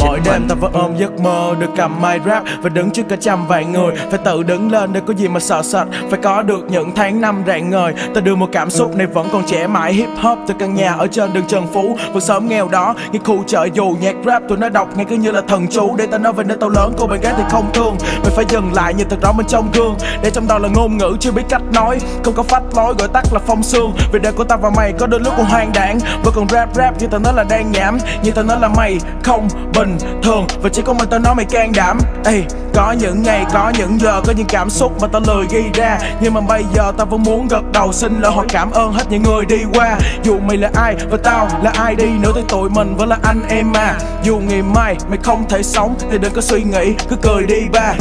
Mỗi đêm ta vẫn ôm giấc mơ được cầm mic rap Và đứng trước cả trăm vạn người. Phải tự đứng lên để có gì mà sợ sệt. Phải có được những tháng năm rạng ngời. Ta đưa một cảm xúc này vẫn còn trẻ mãi. Hip hop Từ căn nhà ở trên đường Trần Phú. Vẫn sớm nghèo đó. Những khu chợ dù nhạc rap tụi nó đọc nghe cứ như là thần chú. Để ta nói về nơi tao lớn, cô bạn gái thì không thương. Mày phải dừng lại nhìn thật rõ bên trong gương. Để trong đầu là ngôn ngữ chưa biết cách nói. Không có phách lối gọi tắt là phong xương Vì đời của tao và mày có đôi lúc còn hoang đảng. Vẫn còn rap rap như tao nói là đang nhảm. Như tao nói là mày không bình thường Và chỉ có mình tao nói mày can đảm. Ê, có những ngày, có những giờ, có những cảm xúc mà tao lười ghi ra. Nhưng mà bây giờ tao vẫn muốn gật đầu xin lỗi hoặc cảm ơn hết những người đi qua. Dù mày là ai và tao là ai đi nữa thì tụi mình vẫn là anh em mà. Dù ngày mai mày không thể sống thì đừng có suy nghĩ, cứ cười đi ba.